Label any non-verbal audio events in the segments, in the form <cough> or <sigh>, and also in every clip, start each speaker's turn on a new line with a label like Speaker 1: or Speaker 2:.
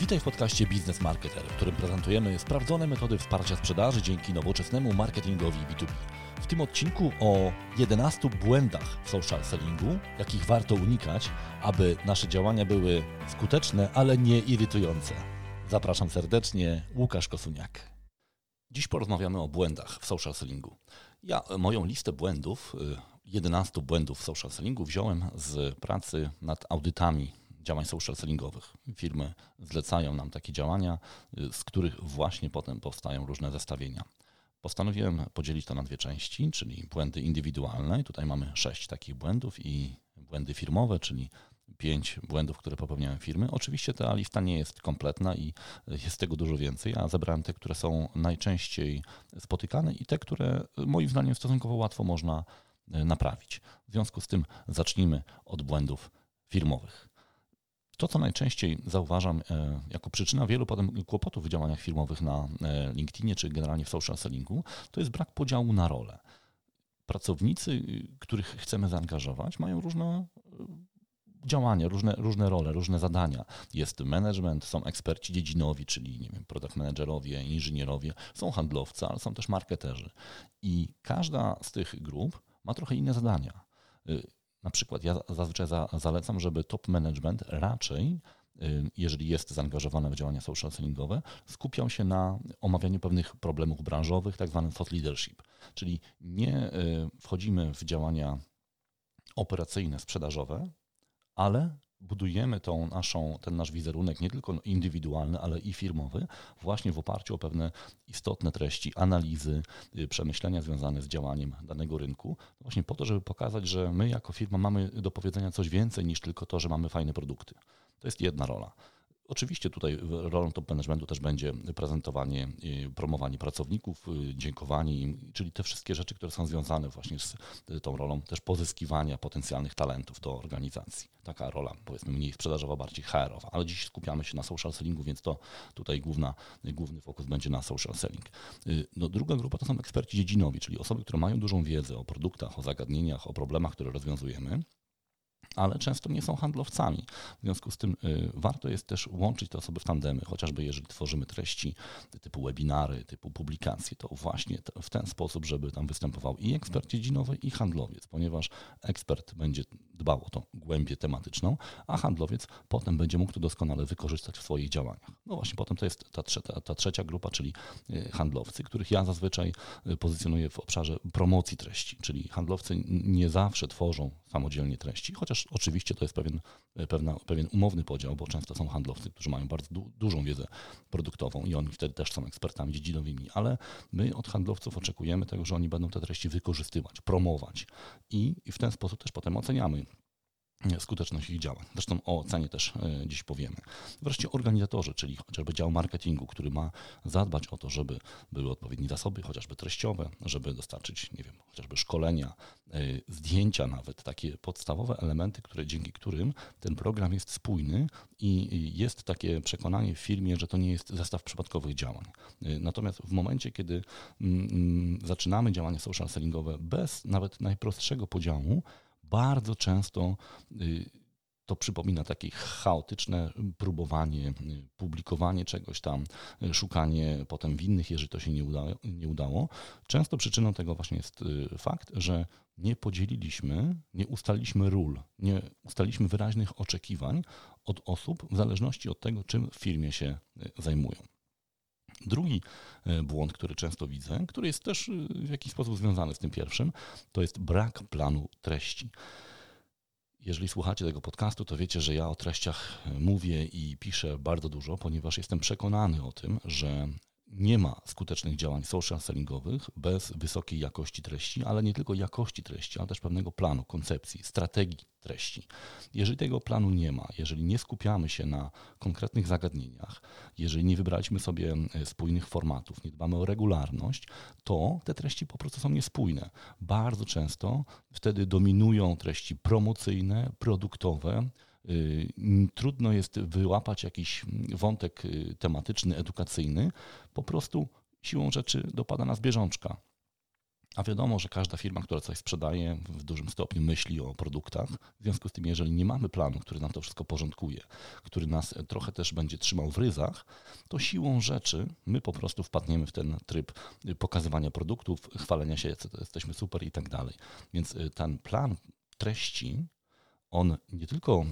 Speaker 1: Witaj w podcaście Biznes Marketer, w którym prezentujemy sprawdzone metody wsparcia sprzedaży dzięki nowoczesnemu marketingowi B2B. W tym odcinku o 11 błędach w social sellingu, jakich warto unikać, aby nasze działania były skuteczne, ale nie irytujące. Zapraszam serdecznie, Łukasz Kosuniak. Dziś porozmawiamy o błędach w social sellingu. Ja moją listę błędów, 11 y, błędów w social sellingu wziąłem z pracy nad audytami działań social sellingowych. Firmy zlecają nam takie działania, y, z których właśnie potem powstają różne zestawienia. Postanowiłem podzielić to na dwie części, czyli błędy indywidualne. Tutaj mamy sześć takich błędów i błędy firmowe, czyli pięć błędów, które popełniają firmy. Oczywiście ta lista nie jest kompletna i jest tego dużo więcej. Ja zebrałem te, które są najczęściej spotykane i te, które moim zdaniem stosunkowo łatwo można y, naprawić. W związku z tym zacznijmy od błędów firmowych. To, co najczęściej zauważam e, jako przyczyna wielu potem kłopotów w działaniach firmowych na e, LinkedInie czy generalnie w social sellingu, to jest brak podziału na role. Pracownicy, których chcemy zaangażować, mają różne e, działania, różne, różne role, różne zadania. Jest management, są eksperci dziedzinowi, czyli nie wiem, product managerowie, inżynierowie, są handlowcy, ale są też marketerzy. I każda z tych grup ma trochę inne zadania. Na przykład ja zazwyczaj za, zalecam, żeby top management raczej y, jeżeli jest zaangażowany w działania social sellingowe, skupiał się na omawianiu pewnych problemów branżowych, tak zwany thought leadership. Czyli nie y, wchodzimy w działania operacyjne, sprzedażowe, ale budujemy tą naszą, ten nasz wizerunek nie tylko indywidualny, ale i firmowy, właśnie w oparciu o pewne istotne treści, analizy, y, przemyślenia związane z działaniem danego rynku, właśnie po to, żeby pokazać, że my jako firma mamy do powiedzenia coś więcej niż tylko to, że mamy fajne produkty. To jest jedna rola. Oczywiście tutaj rolą top managementu też będzie prezentowanie, promowanie pracowników, y, dziękowanie im, czyli te wszystkie rzeczy, które są związane właśnie z y, tą rolą też pozyskiwania potencjalnych talentów do organizacji. Taka rola, powiedzmy mniej sprzedażowa, bardziej HR-owa, ale dziś skupiamy się na social sellingu, więc to tutaj główna, główny fokus będzie na social selling. Y, no, druga grupa to są eksperci dziedzinowi, czyli osoby, które mają dużą wiedzę o produktach, o zagadnieniach, o problemach, które rozwiązujemy ale często nie są handlowcami. W związku z tym y, warto jest też łączyć te osoby w tandemy, chociażby jeżeli tworzymy treści typu webinary, typu publikacje, to właśnie w ten sposób, żeby tam występował i ekspert dziedzinowy, i handlowiec, ponieważ ekspert będzie dbał o tą głębię tematyczną, a handlowiec potem będzie mógł to doskonale wykorzystać w swoich działaniach. No właśnie, potem to jest ta trzecia, ta trzecia grupa, czyli y, handlowcy, których ja zazwyczaj y, pozycjonuję w obszarze promocji treści, czyli handlowcy nie zawsze tworzą samodzielnie treści, chociaż oczywiście to jest pewien, pewna, pewien umowny podział, bo często są handlowcy, którzy mają bardzo du dużą wiedzę produktową i oni wtedy też są ekspertami dziedzinowymi, ale my od handlowców oczekujemy tego, że oni będą te treści wykorzystywać, promować i w ten sposób też potem oceniamy skuteczność ich działań. Zresztą o ocenie też e, dziś powiemy. Wreszcie organizatorzy, czyli chociażby dział marketingu, który ma zadbać o to, żeby były odpowiednie zasoby, chociażby treściowe, żeby dostarczyć, nie wiem, chociażby szkolenia, e, zdjęcia nawet, takie podstawowe elementy, które, dzięki którym ten program jest spójny i jest takie przekonanie w firmie, że to nie jest zestaw przypadkowych działań. E, natomiast w momencie, kiedy mm, mm, zaczynamy działania social sellingowe bez nawet najprostszego podziału, bardzo często y, to przypomina takie chaotyczne próbowanie, y, publikowanie czegoś tam, y, szukanie potem winnych, jeżeli to się nie udało, nie udało. Często przyczyną tego właśnie jest fakt, że nie podzieliliśmy, nie ustaliliśmy ról, nie ustaliliśmy wyraźnych oczekiwań od osób w zależności od tego, czym w firmie się zajmują. Drugi e, błąd, który często widzę, który jest też e, w jakiś sposób związany z tym pierwszym, to jest brak planu treści. Jeżeli słuchacie tego podcastu, to wiecie, że ja o treściach mówię i piszę bardzo dużo, ponieważ jestem przekonany o tym, że nie ma skutecznych działań social sellingowych bez wysokiej jakości treści, ale nie tylko jakości treści, ale też pewnego planu, koncepcji, strategii treści. Jeżeli tego planu nie ma, jeżeli nie skupiamy się na konkretnych zagadnieniach, jeżeli nie wybraliśmy sobie e, spójnych formatów, nie dbamy o regularność, to te treści po prostu są niespójne. Bardzo często wtedy dominują treści promocyjne, produktowe, trudno jest wyłapać jakiś wątek y, tematyczny, edukacyjny, po prostu siłą rzeczy dopada nas bieżączka. A wiadomo, że każda firma, która coś sprzedaje, w dużym stopniu myśli o produktach. W związku z tym, jeżeli nie mamy planu, który nam to wszystko porządkuje, który nas trochę też będzie trzymał w ryzach, to siłą rzeczy my po prostu wpadniemy w ten tryb pokazywania produktów, chwalenia się, jesteśmy super i tak dalej. Więc ten plan treści, on nie tylko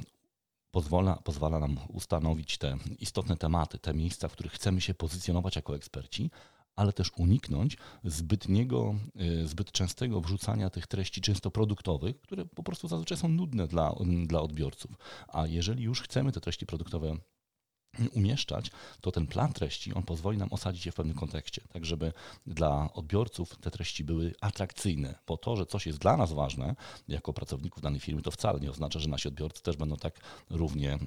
Speaker 1: pozwala, pozwala nam ustanowić te istotne tematy, te miejsca, w których chcemy się pozycjonować jako eksperci, ale też uniknąć zbytniego, y, zbyt częstego wrzucania tych treści często produktowych, które po prostu zazwyczaj są nudne dla, dla odbiorców. A jeżeli już chcemy te treści produktowe umieszczać, to ten plan treści, on pozwoli nam osadzić je w pewnym kontekście, tak żeby dla odbiorców te treści były atrakcyjne, bo to, że coś jest dla nas ważne, jako pracowników danej firmy, to wcale nie oznacza, że nasi odbiorcy też będą tak równie y,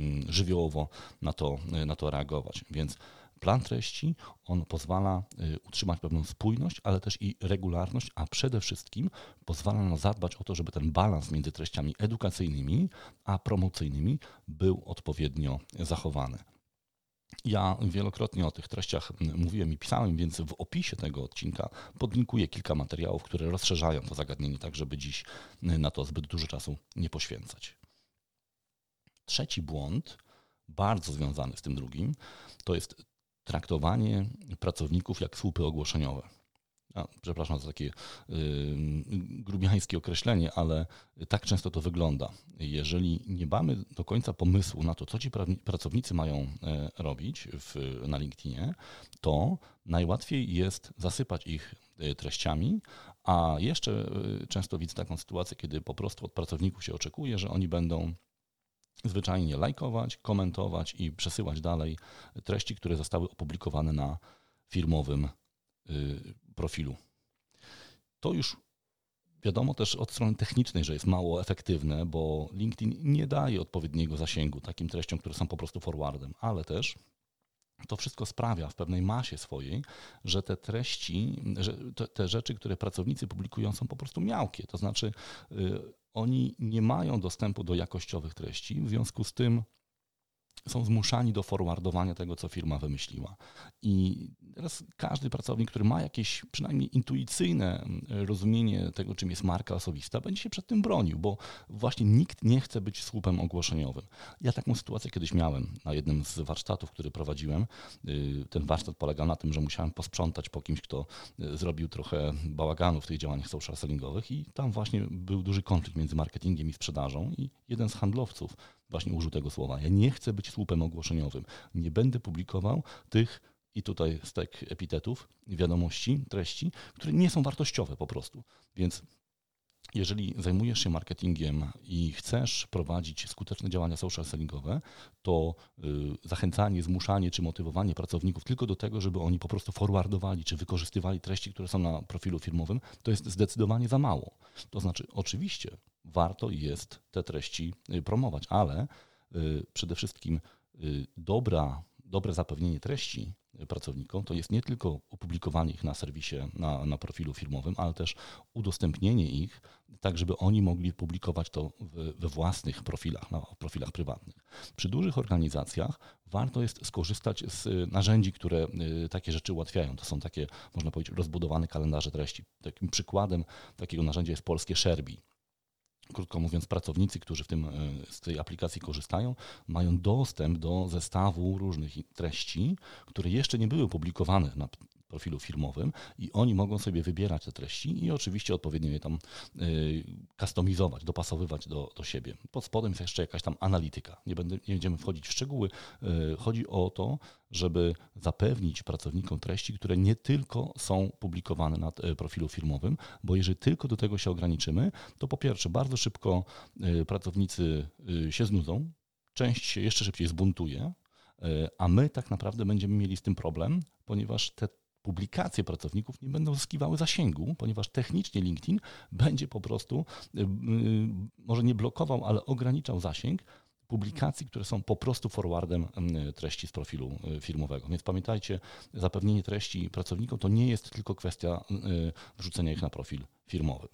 Speaker 1: y, żywiołowo na to, na to reagować. Więc Plan treści, on pozwala y, utrzymać pewną spójność, ale też i regularność, a przede wszystkim pozwala nam zadbać o to, żeby ten balans między treściami edukacyjnymi a promocyjnymi był odpowiednio zachowany. Ja wielokrotnie o tych treściach mówiłem i pisałem, więc w opisie tego odcinka podlinkuję kilka materiałów, które rozszerzają to zagadnienie, tak żeby dziś na to zbyt dużo czasu nie poświęcać. Trzeci błąd, bardzo związany z tym drugim, to jest traktowanie pracowników jak słupy ogłoszeniowe. A, przepraszam za takie y, grubiańskie określenie, ale tak często to wygląda. Jeżeli nie mamy do końca pomysłu na to, co ci pracownicy mają e, robić w, na LinkedInie, to najłatwiej jest zasypać ich e, treściami, a jeszcze e, często widzę taką sytuację, kiedy po prostu od pracowników się oczekuje, że oni będą zwyczajnie lajkować, komentować i przesyłać dalej treści, które zostały opublikowane na firmowym y, profilu. To już wiadomo też od strony technicznej, że jest mało efektywne, bo LinkedIn nie daje odpowiedniego zasięgu takim treściom, które są po prostu forwardem, ale też to wszystko sprawia w pewnej masie swojej, że te treści, że te, te rzeczy, które pracownicy publikują, są po prostu miałkie. To znaczy, y, oni nie mają dostępu do jakościowych treści, w związku z tym są zmuszani do forwardowania tego, co firma wymyśliła. I teraz każdy pracownik, który ma jakieś przynajmniej intuicyjne mm, rozumienie tego, czym jest marka osobista, będzie się przed tym bronił, bo właśnie nikt nie chce być słupem ogłoszeniowym. Ja taką sytuację kiedyś miałem na jednym z warsztatów, który prowadziłem. Y, ten warsztat polegał na tym, że musiałem posprzątać po kimś, kto y, zrobił trochę bałaganu w tych działaniach social sellingowych i tam właśnie był duży konflikt między marketingiem i sprzedażą i jeden z handlowców właśnie użył tego słowa. Ja nie chcę być słupem ogłoszeniowym. Nie będę publikował tych i tutaj stek epitetów, wiadomości, treści, które nie są wartościowe po prostu. Więc jeżeli zajmujesz się marketingiem i chcesz prowadzić skuteczne działania social sellingowe, to y, zachęcanie, zmuszanie czy motywowanie pracowników tylko do tego, żeby oni po prostu forwardowali czy wykorzystywali treści, które są na profilu firmowym, to jest zdecydowanie za mało. To znaczy, oczywiście warto jest te treści y, promować, ale y, przede wszystkim dobra, dobre zapewnienie treści pracownikom, to jest nie tylko opublikowanie ich na serwisie, na, na profilu firmowym, ale też udostępnienie ich, tak żeby oni mogli publikować to we, własnych profilach, na profilach prywatnych. Przy dużych organizacjach warto jest skorzystać z narzędzi, które y, takie rzeczy ułatwiają. To są takie, można powiedzieć, rozbudowane kalendarze treści. Takim przykładem takiego narzędzia jest polskie Sherbi krótko mówiąc, pracownicy, którzy w tym, e, z tej aplikacji korzystają, mają dostęp do zestawu różnych treści, które jeszcze nie były publikowane na profilu firmowym i oni mogą sobie wybierać te treści i oczywiście odpowiednio je tam y, kustomizować, dopasowywać do, do siebie. Pod spodem jest jeszcze jakaś tam analityka. Nie, będę, nie będziemy wchodzić w szczegóły. Y, chodzi o to, żeby zapewnić pracownikom treści, które nie tylko są publikowane na y, profilu firmowym, bo jeżeli tylko do tego się ograniczymy, to po pierwsze bardzo szybko pracownicy się znudzą, część się jeszcze szybciej zbuntuje, a my tak naprawdę będziemy mieli z tym problem, ponieważ te publikacje pracowników nie będą zyskiwały zasięgu, ponieważ technicznie LinkedIn będzie po prostu, y, y, może nie blokował, ale ograniczał zasięg publikacji, które są po prostu forwardem y, treści z profilu firmowego. Więc pamiętajcie, zapewnienie treści pracownikom to nie jest tylko kwestia wrzucenia ich na profil firmowy.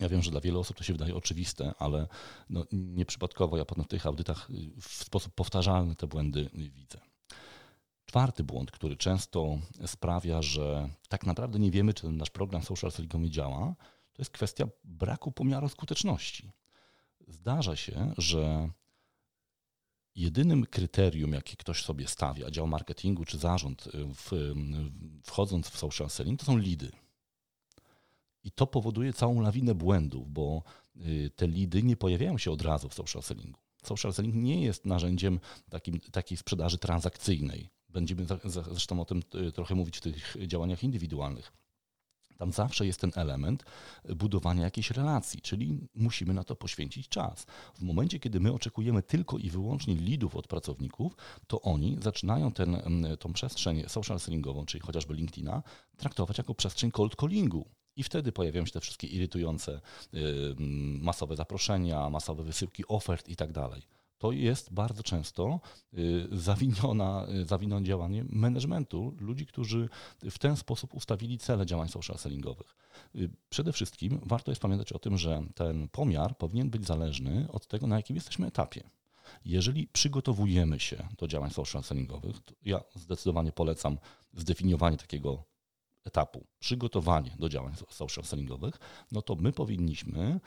Speaker 1: Ja wiem, że dla wielu osób to się wydaje oczywiste, ale no, nieprzypadkowo ja w tych audytach w sposób powtarzalny te błędy widzę. Czwarty błąd, który często sprawia, że tak naprawdę nie wiemy, czy nasz program social sellingowy działa, to jest kwestia braku pomiaru skuteczności. Zdarza się, że jedynym kryterium, jakie ktoś sobie stawia, dział marketingu czy zarząd, w, wchodząc w social selling, to są lidy. I to powoduje całą lawinę błędów, bo y, te lidy nie pojawiają się od razu w social sellingu. Social selling nie jest narzędziem takim, takiej sprzedaży transakcyjnej. Będziemy zresztą o tym y, trochę mówić w tych działaniach indywidualnych. Tam zawsze jest ten element budowania jakiejś relacji, czyli musimy na to poświęcić czas. W momencie, kiedy my oczekujemy tylko i wyłącznie lidów od pracowników, to oni zaczynają ten, mm, tą przestrzeń social sellingową, czyli chociażby LinkedIna, traktować jako przestrzeń cold callingu. I wtedy pojawiają się te wszystkie irytujące y, mm, masowe zaproszenia, masowe wysyłki ofert i tak dalej to jest bardzo często y, zawiniona, y, zawinione działanie managementu, ludzi, którzy w ten sposób ustawili cele działań social sellingowych. Y, przede wszystkim warto jest pamiętać o tym, że ten pomiar powinien być zależny od tego, na jakim jesteśmy etapie. Jeżeli przygotowujemy się do działań social sellingowych, to ja zdecydowanie polecam zdefiniowanie takiego etapu, przygotowanie do działań social sellingowych, no to my powinniśmy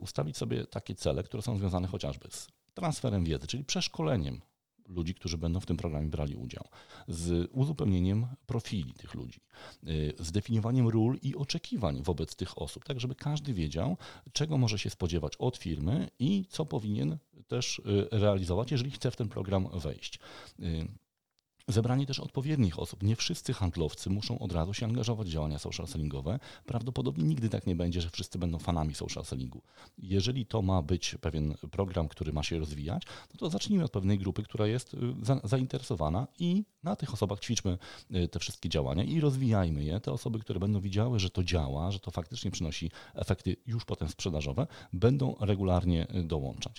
Speaker 1: ustawić sobie takie cele, które są związane chociażby z transferem wiedzy, czyli przeszkoleniem ludzi, którzy będą w tym programie brali udział, z uzupełnieniem profili tych ludzi, y, z definiowaniem ról i oczekiwań wobec tych osób, tak żeby każdy wiedział, czego może się spodziewać od firmy i co powinien też y, realizować, jeżeli chce w ten program wejść. Zebranie też odpowiednich osób. Nie wszyscy handlowcy muszą od razu się angażować w działania social sellingowe. Prawdopodobnie nigdy tak nie będzie, że wszyscy będą fanami social sellingu. Jeżeli to ma być pewien program, który ma się rozwijać, no to zacznijmy od pewnej grupy, która jest y, za, zainteresowana i na tych osobach ćwiczmy y, te wszystkie działania i rozwijajmy je. Te osoby, które będą widziały, że to działa, że to faktycznie przynosi efekty już potem sprzedażowe, będą regularnie y, dołączać.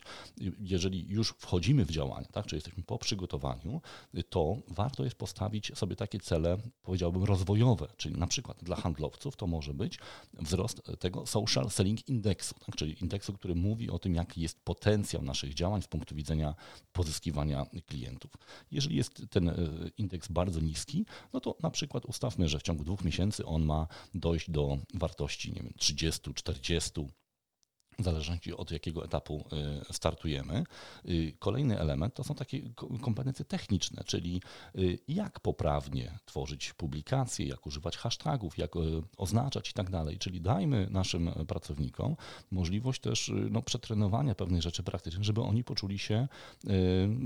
Speaker 1: Jeżeli już wchodzimy w działania, tak, czy jesteśmy po przygotowaniu, to warto jest postawić sobie takie cele, powiedziałbym, rozwojowe, czyli na przykład dla handlowców to może być wzrost tego social selling indeksu, tak? czyli indeksu, który mówi o tym, jaki jest potencjał naszych działań z punktu widzenia pozyskiwania klientów. Jeżeli jest ten e, indeks bardzo niski, no to na przykład ustawmy, że w ciągu dwóch miesięcy on ma dojść do wartości nie wiem, 30, 40, w zależności od jakiego etapu y, startujemy. Y, kolejny element to są takie kompetencje techniczne, czyli y, jak poprawnie tworzyć publikacje, jak używać hashtagów, jak oznaczać i tak dalej. Czyli dajmy naszym pracownikom możliwość też no, przetrenowania pewnych rzeczy praktycznych, żeby oni poczuli się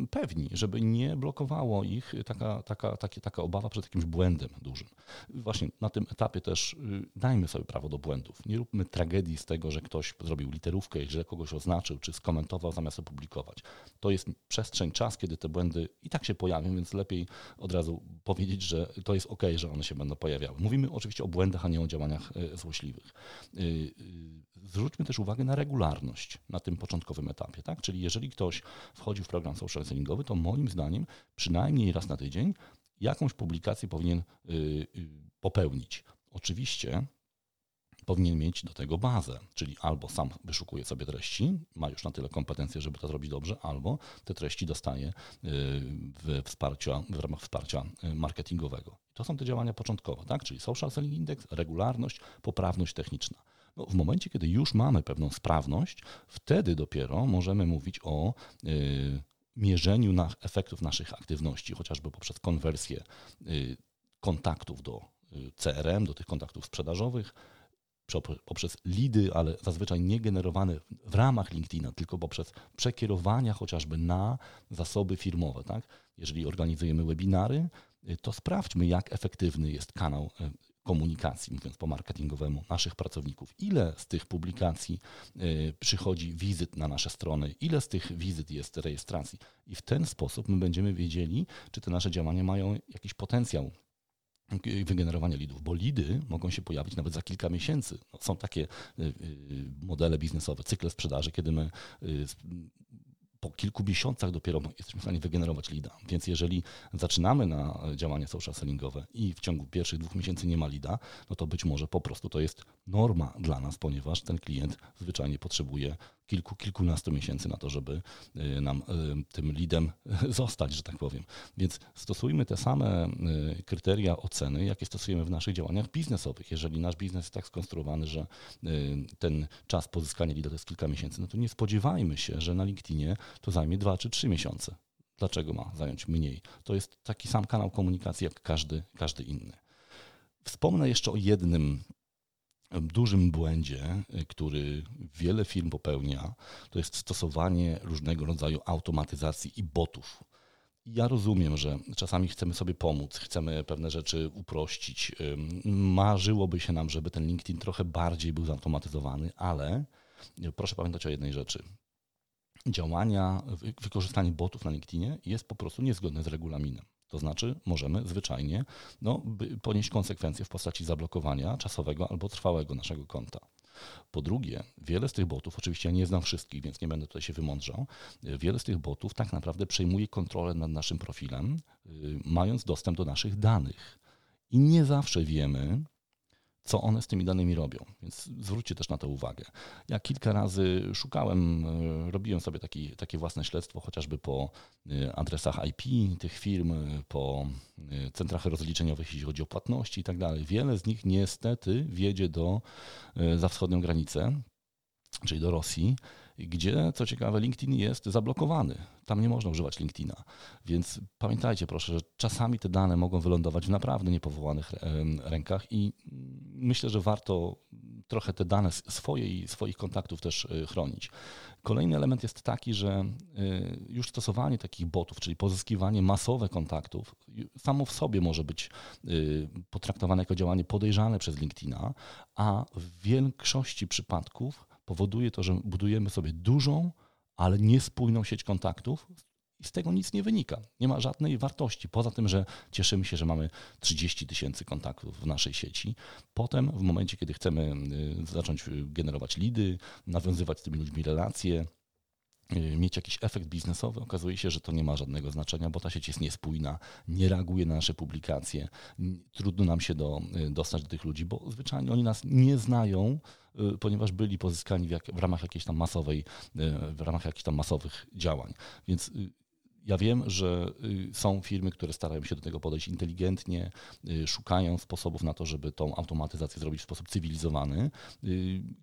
Speaker 1: pewni, żeby nie blokowało ich taka, taka, takie, taka obawa przed jakimś błędem dużym. Właśnie na tym etapie też dajmy sobie prawo do błędów. Nie róbmy tragedii z tego, że ktoś zrobił literówkę źle kogoś oznaczył, czy skomentował zamiast opublikować. To jest przestrzeń, czas, kiedy te błędy i tak się pojawią, więc lepiej od razu powiedzieć, że to jest ok, że one się będą pojawiały. Mówimy oczywiście o błędach, a nie o działaniach e, złośliwych. E, e, zwróćmy też uwagę na regularność na tym początkowym etapie. Tak? Czyli jeżeli ktoś wchodzi w program social sellingowy, to moim zdaniem przynajmniej raz na tydzień jakąś publikację powinien popełnić. Oczywiście powinien mieć do tego bazę, czyli albo sam wyszukuje sobie treści, ma już na tyle kompetencje, żeby to zrobić dobrze, albo te treści dostaje y, w, wsparcia, w ramach wsparcia y, marketingowego. To są te działania początkowe, tak? czyli social selling index, regularność, poprawność techniczna. No, w momencie, kiedy już mamy pewną sprawność, wtedy dopiero możemy mówić o y, mierzeniu na efektów naszych aktywności, chociażby poprzez konwersję y, kontaktów do y, CRM, do tych kontaktów sprzedażowych, poprzez lidy, ale zazwyczaj nie generowane w ramach LinkedIna, tylko poprzez przekierowania chociażby na zasoby firmowe. Tak? Jeżeli organizujemy webinary, y, to sprawdźmy, jak efektywny jest kanał y, komunikacji, mówiąc po marketingowemu, naszych pracowników. Ile z tych publikacji y, przychodzi wizyt na nasze strony, ile z tych wizyt jest rejestracji. I w ten sposób my będziemy wiedzieli, czy te nasze działania mają jakiś potencjał wygenerowania lidów, bo lidy mogą się pojawić nawet za kilka miesięcy. No, są takie y, y, modele biznesowe, cykle sprzedaży, kiedy my y, po kilku miesiącach dopiero jesteśmy w stanie wygenerować lida. Więc jeżeli zaczynamy na działania social sellingowe i w ciągu pierwszych dwóch miesięcy nie ma lida, no to być może po prostu to jest norma dla nas, ponieważ ten klient zwyczajnie potrzebuje kilku, kilkunastu miesięcy na to, żeby y, nam y, tym lidem <laughs> zostać, że tak powiem. Więc stosujmy te same y, kryteria oceny, jakie stosujemy w naszych działaniach biznesowych. Jeżeli nasz biznes jest tak skonstruowany, że ten czas pozyskania lida to jest kilka miesięcy, no to nie spodziewajmy się, że na LinkedInie to zajmie dwa czy trzy miesiące. Dlaczego ma zająć mniej? To jest taki sam kanał komunikacji jak każdy, każdy inny. Wspomnę jeszcze o jednym dużym błędzie, y, który wiele firm popełnia, to jest stosowanie różnego rodzaju automatyzacji i botów. Ja rozumiem, że czasami chcemy sobie pomóc, chcemy pewne rzeczy uprościć. Marzyłoby się nam, żeby ten LinkedIn trochę bardziej był zautomatyzowany, ale proszę pamiętać o jednej rzeczy. Działania, wykorzystanie botów na LinkedInie jest po prostu niezgodne z regulaminem. To znaczy możemy zwyczajnie no, ponieść konsekwencje w postaci zablokowania czasowego albo trwałego naszego konta. Po drugie, wiele z tych botów, oczywiście ja nie znam wszystkich, więc nie będę tutaj się wymądrzał, wiele z tych botów tak naprawdę przejmuje kontrolę nad naszym profilem, y, mając dostęp do naszych danych. I nie zawsze wiemy, co one z tymi danymi robią. Więc zwróćcie też na to uwagę. Ja kilka razy szukałem, e, robiłem sobie taki, takie własne śledztwo, chociażby po e, adresach IP tych firm, e, po centrach rozliczeniowych, jeśli chodzi o płatności i tak dalej. Wiele z nich niestety wiedzie do, za wschodnią granicę, czyli do Rosji gdzie, co ciekawe, LinkedIn jest zablokowany. Tam nie można używać LinkedIna. Więc pamiętajcie proszę, że czasami te dane mogą wylądować w naprawdę niepowołanych rękach i myślę, że warto trochę te dane swoje i swoich kontaktów też e, chronić. Kolejny element jest taki, że e, już stosowanie takich botów, czyli pozyskiwanie masowe kontaktów, samo w sobie może być e, potraktowane jako działanie podejrzane przez LinkedIna, a w większości przypadków powoduje to, że budujemy sobie dużą, ale niespójną sieć kontaktów i z tego nic nie wynika. Nie ma żadnej wartości, poza tym, że cieszymy się, że mamy 30 tysięcy kontaktów w naszej sieci. Potem, w momencie, kiedy chcemy y, zacząć y, generować lidy, nawiązywać z tymi ludźmi relacje, mieć jakiś efekt biznesowy, okazuje się, że to nie ma żadnego znaczenia, bo ta sieć jest niespójna, nie reaguje na nasze publikacje, trudno nam się do, dostać do tych ludzi, bo zwyczajnie oni nas nie znają, Y, ponieważ byli pozyskani w, jak, w ramach jakiejś tam masowej, y, w ramach jakichś tam masowych działań. Więc y, ja wiem, że są firmy, które starają się do tego podejść inteligentnie, szukają sposobów na to, żeby tą automatyzację zrobić w sposób cywilizowany.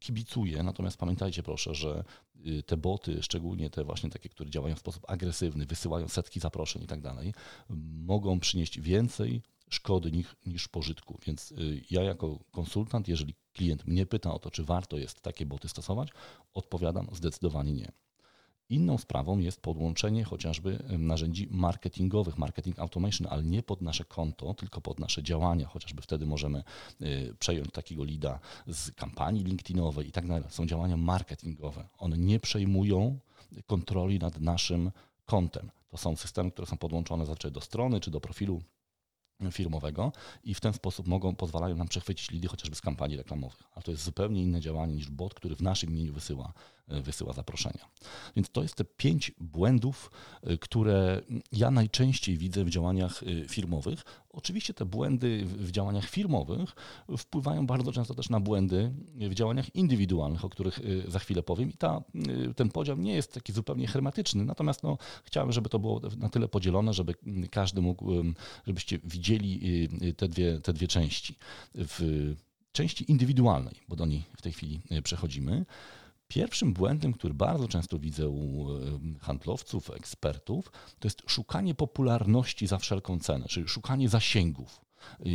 Speaker 1: Kibicuję, natomiast pamiętajcie proszę, że te boty, szczególnie te właśnie takie, które działają w sposób agresywny, wysyłają setki zaproszeń i tak dalej, mogą przynieść więcej szkody niż, niż pożytku. Więc ja jako konsultant, jeżeli klient mnie pyta o to, czy warto jest takie boty stosować, odpowiadam zdecydowanie nie. Inną sprawą jest podłączenie chociażby narzędzi marketingowych, marketing automation, ale nie pod nasze konto, tylko pod nasze działania. Chociażby wtedy możemy y, przejąć takiego lida z kampanii LinkedInowej i tak dalej. Są działania marketingowe. One nie przejmują kontroli nad naszym kontem. To są systemy, które są podłączone zazwyczaj do strony czy do profilu firmowego i w ten sposób mogą, pozwalają nam przechwycić lidy chociażby z kampanii reklamowych. A to jest zupełnie inne działanie niż bot, który w naszym imieniu wysyła, wysyła zaproszenia. Więc to jest te pięć błędów, e, które ja najczęściej widzę w działaniach e, firmowych. Oczywiście te błędy w działaniach firmowych wpływają bardzo często też na błędy w działaniach indywidualnych, o których za chwilę powiem. I ta, ten podział nie jest taki zupełnie hermetyczny, natomiast no, chciałem, żeby to było na tyle podzielone, żeby każdy mógł, żebyście widzieli te dwie, te dwie części. W części indywidualnej, bo do niej w tej chwili przechodzimy. Pierwszym błędem, który bardzo często widzę u handlowców, ekspertów, to jest szukanie popularności za wszelką cenę, czyli szukanie zasięgów.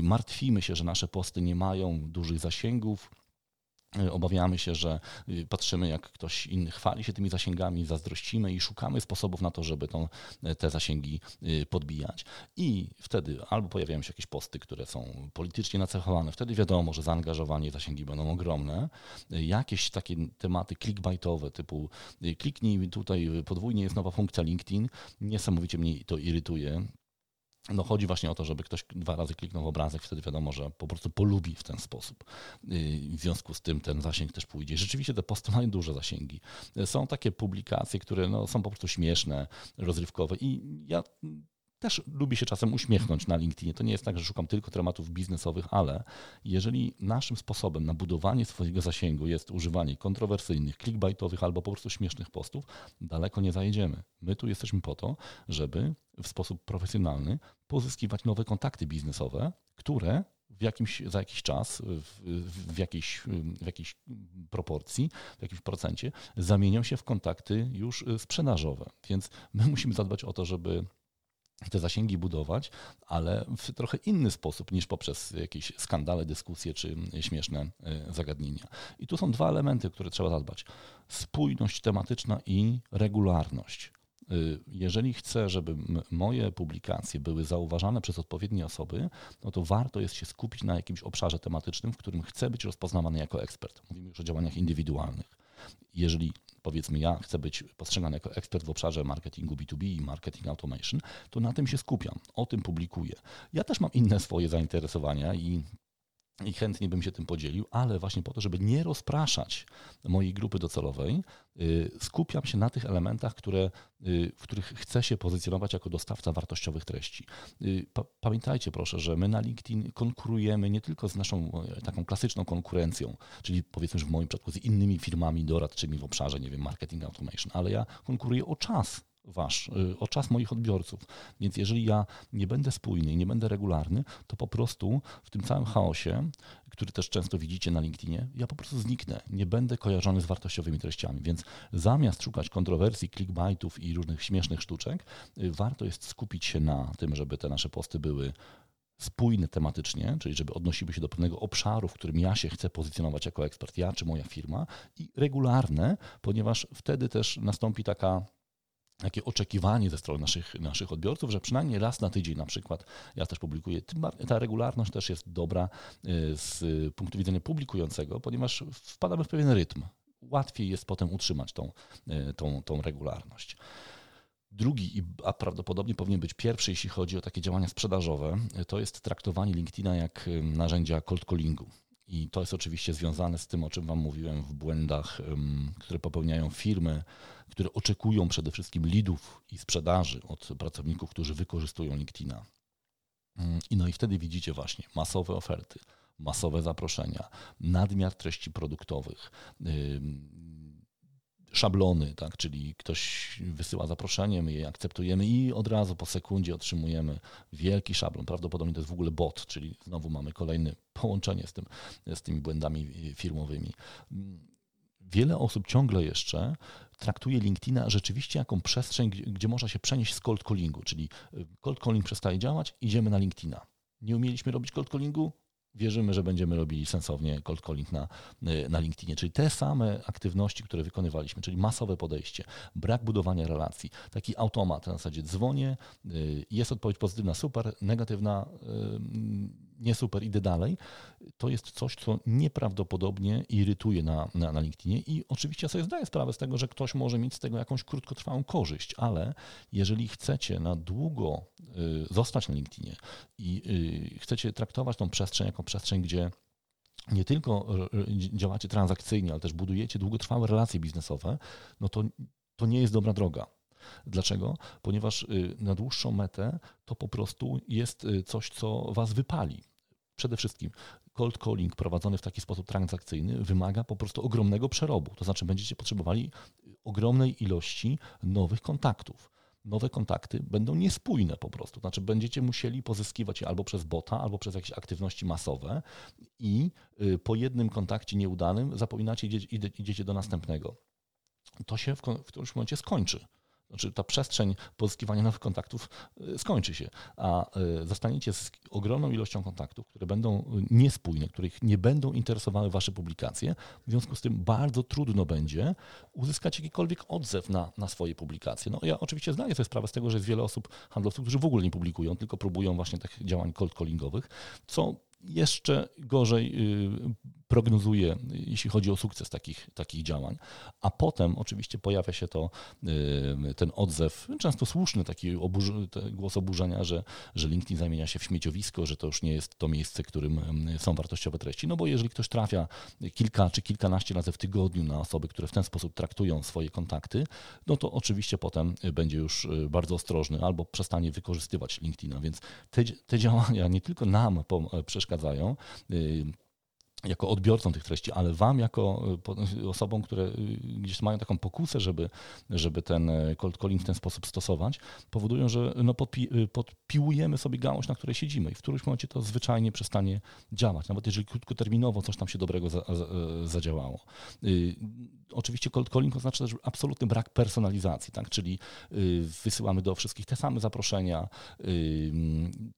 Speaker 1: Martwimy się, że nasze posty nie mają dużych zasięgów, obawiamy się, że y, patrzymy, jak ktoś inny chwali się tymi zasięgami, zazdrościmy i szukamy sposobów na to, żeby tą, y, te zasięgi podbijać. I wtedy albo pojawiają się jakieś posty, które są politycznie nacechowane, wtedy wiadomo, że zaangażowanie, zasięgi będą ogromne. Jakieś takie tematy clickbaitowe, typu kliknij tutaj podwójnie jest nowa funkcja LinkedIn, niesamowicie mnie to irytuje no chodzi właśnie o to, żeby ktoś dwa razy kliknął w obrazek, wtedy wiadomo, że po prostu polubi w ten sposób. W związku z tym ten zasięg też pójdzie. Rzeczywiście te posty mają duże zasięgi. Są takie publikacje, które no, są po prostu śmieszne, rozrywkowe i ja też lubię się czasem uśmiechnąć na LinkedInie. To nie jest tak, że szukam tylko tematów biznesowych, ale jeżeli naszym sposobem na budowanie swojego zasięgu jest używanie kontrowersyjnych, clickbaitowych albo po prostu śmiesznych postów, daleko nie zajedziemy. My tu jesteśmy po to, żeby w sposób profesjonalny pozyskiwać nowe kontakty biznesowe, które w jakimś, za jakiś czas, w, w, jakiejś, w jakiejś proporcji, w jakimś procencie zamienią się w kontakty już sprzedażowe. Więc my musimy zadbać o to, żeby te zasięgi budować, ale w trochę inny sposób niż poprzez jakieś skandale, dyskusje czy śmieszne e, zagadnienia. I tu są dwa elementy, które trzeba zadbać: spójność tematyczna i regularność. E, jeżeli chcę, żeby moje publikacje były zauważane przez odpowiednie osoby, no to warto jest się skupić na jakimś obszarze tematycznym, w którym chcę być rozpoznawany jako ekspert. Mówimy już o działaniach indywidualnych. Jeżeli powiedzmy ja chcę być postrzegany jako ekspert w obszarze marketingu B2B i marketing automation, to na tym się skupiam, o tym publikuję. Ja też mam inne swoje zainteresowania i i chętnie bym się tym podzielił, ale właśnie po to, żeby nie rozpraszać mojej grupy docelowej, y, skupiam się na tych elementach, które, y, w których chcę się pozycjonować jako dostawca wartościowych treści. Y, pamiętajcie proszę, że my na LinkedIn konkurujemy nie tylko z naszą e, taką klasyczną konkurencją, czyli powiedzmy, że w moim przypadku z innymi firmami doradczymi w obszarze, nie wiem, marketing automation, ale ja konkuruję o czas wasz, y, o czas moich odbiorców. Więc jeżeli ja nie będę spójny i nie będę regularny, to po prostu w tym całym chaosie, który też często widzicie na LinkedInie, ja po prostu zniknę. Nie będę kojarzony z wartościowymi treściami. Więc zamiast szukać kontrowersji, clickbaitów i różnych śmiesznych sztuczek, y, warto jest skupić się na tym, żeby te nasze posty były spójne tematycznie, czyli żeby odnosiły się do pewnego obszaru, w którym ja się chcę pozycjonować jako ekspert, ja czy moja firma, i regularne, ponieważ wtedy też nastąpi taka takie oczekiwanie ze strony naszych, naszych odbiorców, że przynajmniej raz na tydzień na przykład ja też publikuję. Ta regularność też jest dobra y, z punktu widzenia publikującego, ponieważ wpadamy w pewien rytm. Łatwiej jest potem utrzymać tą, y, tą, tą regularność. Drugi, a prawdopodobnie powinien być pierwszy, jeśli chodzi o takie działania sprzedażowe, to jest traktowanie LinkedIna jak y, narzędzia cold callingu. I to jest oczywiście związane z tym, o czym Wam mówiłem w błędach, które popełniają firmy, które oczekują przede wszystkim lidów i sprzedaży od pracowników, którzy wykorzystują LinkedIna. Mm, I no i wtedy widzicie właśnie masowe oferty, masowe zaproszenia, nadmiar treści produktowych, szablony, tak, czyli ktoś wysyła zaproszenie, my je akceptujemy i od razu po sekundzie otrzymujemy wielki szablon. Prawdopodobnie to jest w ogóle bot, czyli znowu mamy kolejne połączenie z, tym, z tymi błędami firmowymi. Wiele osób ciągle jeszcze traktuje LinkedIna rzeczywiście jako przestrzeń, gdzie, gdzie można się przenieść z cold callingu, czyli cold calling przestaje działać, idziemy na LinkedIna. Nie umieliśmy robić cold callingu, wierzymy, że będziemy robili sensownie cold calling na, na LinkedInie. Czyli te same aktywności, które wykonywaliśmy, czyli masowe podejście, brak budowania relacji, taki automat na zasadzie dzwonię, y, jest odpowiedź pozytywna, super, negatywna, y, nie super, idę dalej, to jest coś, co nieprawdopodobnie irytuje na, na, na LinkedInie i oczywiście ja sobie zdaję sprawę z tego, że ktoś może mieć z tego jakąś krótkotrwałą korzyść, ale jeżeli chcecie na długo y, zostać na LinkedInie i y, chcecie traktować tą przestrzeń jako przestrzeń, gdzie nie tylko y, działacie transakcyjnie, ale też budujecie długotrwałe relacje biznesowe, no to, to nie jest dobra droga. Dlaczego? Ponieważ y, na dłuższą metę to po prostu jest y, coś, co was wypali. Przede wszystkim cold calling prowadzony w taki sposób transakcyjny wymaga po prostu ogromnego przerobu. To znaczy będziecie potrzebowali ogromnej ilości nowych kontaktów. Nowe kontakty będą niespójne po prostu. Znaczy będziecie musieli pozyskiwać je albo przez bota, albo przez jakieś aktywności masowe i y, po jednym kontakcie nieudanym zapominacie, idziecie do następnego. To się w którymś momencie skończy znaczy ta przestrzeń pozyskiwania nowych kontaktów y, skończy się, a y, zostaniecie z ogromną ilością kontaktów, które będą niespójne, których nie będą interesowały Wasze publikacje. W związku z tym bardzo trudno będzie uzyskać jakikolwiek odzew na, na swoje publikacje. No ja oczywiście zdaję sobie sprawę z tego, że jest wiele osób, handlowców, którzy w ogóle nie publikują, tylko próbują właśnie tych działań cold callingowych, co jeszcze gorzej y, prognozuje, jeśli chodzi o sukces takich, takich działań. A potem oczywiście pojawia się to, ten odzew, często słuszny taki oburzy, głos oburzenia, że, że LinkedIn zamienia się w śmieciowisko, że to już nie jest to miejsce, którym są wartościowe treści. No bo jeżeli ktoś trafia kilka czy kilkanaście razy w tygodniu na osoby, które w ten sposób traktują swoje kontakty, no to oczywiście potem będzie już bardzo ostrożny albo przestanie wykorzystywać LinkedIna. Więc te, te działania nie tylko nam przeszkadzają, jako odbiorcą tych treści, ale wam jako e, osobom, które e, gdzieś mają taką pokusę, żeby, żeby ten e, cold calling w ten sposób stosować, powodują, że no podpi podpiłujemy sobie gałąź, na której siedzimy i w którymś momencie to zwyczajnie przestanie działać, nawet jeżeli krótkoterminowo coś tam się dobrego za, za, zadziałało. Y, oczywiście cold calling oznacza też absolutny brak personalizacji, tak? czyli y, wysyłamy do wszystkich te same zaproszenia. Y,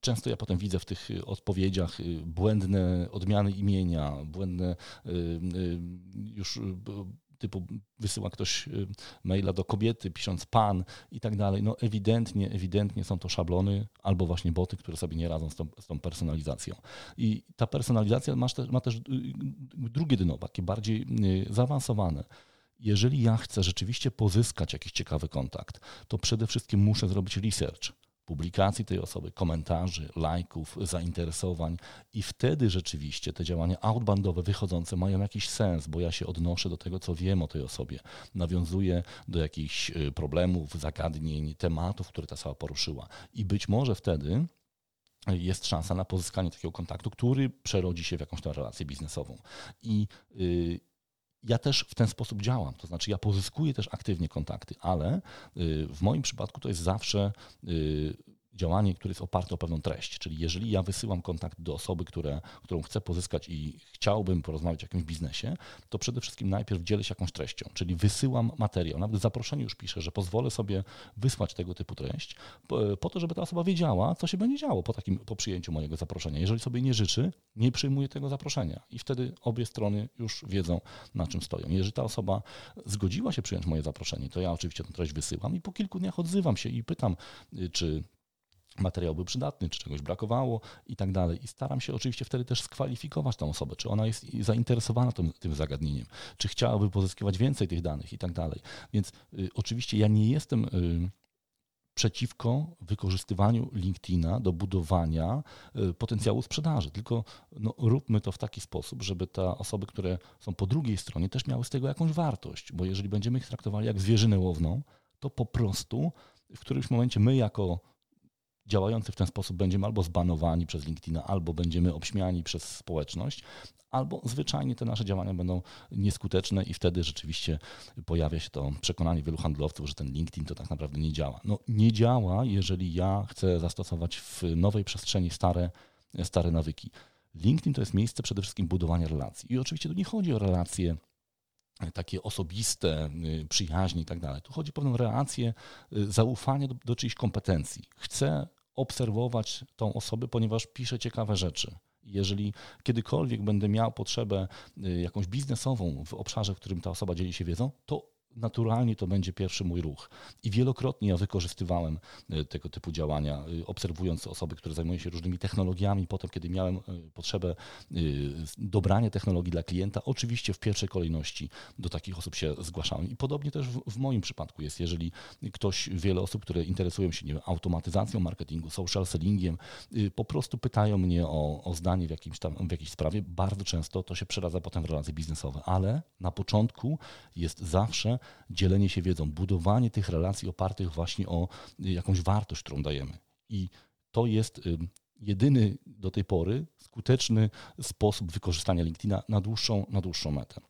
Speaker 1: często ja potem widzę w tych odpowiedziach błędne odmiany imienia, błędne y, y, już y, typu wysyła ktoś maila do kobiety, pisząc pan i tak dalej. No ewidentnie, ewidentnie są to szablony albo właśnie boty, które sobie nie radzą z tą, z tą personalizacją. I ta personalizacja ma też, ma też drugie dno, takie bardziej zaawansowane. Jeżeli ja chcę rzeczywiście pozyskać jakiś ciekawy kontakt, to przede wszystkim muszę zrobić research publikacji tej osoby, komentarzy, lajków, zainteresowań i wtedy rzeczywiście te działania outboundowe wychodzące mają jakiś sens, bo ja się odnoszę do tego, co wiem o tej osobie, nawiązuję do jakichś y, problemów, zagadnień, tematów, które ta osoba poruszyła i być może wtedy jest szansa na pozyskanie takiego kontaktu, który przerodzi się w jakąś tam relację biznesową. I yy, ja też w ten sposób działam. To znaczy, ja pozyskuję też aktywnie kontakty, ale y, w moim przypadku to jest zawsze y, działanie, które jest oparte o pewną treść. Czyli jeżeli ja wysyłam kontakt do osoby, które, którą chcę pozyskać i chciałbym porozmawiać o jakimś biznesie, to przede wszystkim najpierw dzielę się jakąś treścią, czyli wysyłam materiał. Nawet w zaproszeniu już piszę, że pozwolę sobie wysłać tego typu treść, po, po to, żeby ta osoba wiedziała, co się będzie działo po, takim, po przyjęciu mojego zaproszenia. Jeżeli sobie nie życzy, nie przyjmuję tego zaproszenia i wtedy obie strony już wiedzą, na czym stoją. Jeżeli ta osoba zgodziła się przyjąć moje zaproszenie, to ja oczywiście tę treść wysyłam i po kilku dniach odzywam się i pytam, y, czy materiał był przydatny, czy czegoś brakowało i tak dalej. I staram się oczywiście wtedy też skwalifikować tą osobę, czy ona jest zainteresowana tym, tym zagadnieniem, czy chciałaby pozyskiwać więcej tych danych i tak dalej. Więc y, oczywiście ja nie jestem y, przeciwko wykorzystywaniu LinkedIna do budowania y, potencjału sprzedaży, tylko no, róbmy to w taki sposób, żeby te osoby, które są po drugiej stronie, też miały z tego jakąś wartość, bo jeżeli będziemy ich traktowali jak zwierzynę łowną, to po prostu w którymś momencie my jako działający w ten sposób będziemy albo zbanowani przez LinkedIna, albo będziemy obśmiani przez społeczność, albo zwyczajnie te nasze działania będą nieskuteczne i wtedy rzeczywiście pojawia się to przekonanie wielu handlowców, że ten LinkedIn to tak naprawdę nie działa. No nie działa, jeżeli ja chcę zastosować w nowej przestrzeni stare, stare nawyki. LinkedIn to jest miejsce przede wszystkim budowania relacji. I oczywiście tu nie chodzi o relacje takie osobiste, y, przyjaźnie i tak dalej. Tu chodzi o pewną relację y, zaufania do, do czyichś kompetencji. Chcę obserwować tą osobę, ponieważ pisze ciekawe rzeczy. Jeżeli kiedykolwiek będę miał potrzebę y, jakąś biznesową w obszarze, w którym ta osoba dzieli się wiedzą, to naturalnie to będzie pierwszy mój ruch. I wielokrotnie ja wykorzystywałem e, tego typu działania, e, obserwując osoby, które zajmują się różnymi technologiami. Potem, kiedy miałem e, potrzebę dobrania technologii dla klienta, oczywiście w pierwszej kolejności do takich osób się zgłaszałem. I podobnie też w, moim przypadku jest, jeżeli ktoś, wiele osób, które interesują się nie wiem, automatyzacją marketingu, social sellingiem, po prostu pytają mnie o, o zdanie w, jakimś tam, w jakiejś sprawie, bardzo często to się przeradza potem w relacje biznesowe, ale na początku jest zawsze dzielenie się wiedzą, budowanie tych relacji opartych właśnie o y, jakąś wartość, którą dajemy. I to jest y, jedyny do tej pory skuteczny sposób wykorzystania LinkedIna na dłuższą, na dłuższą metę.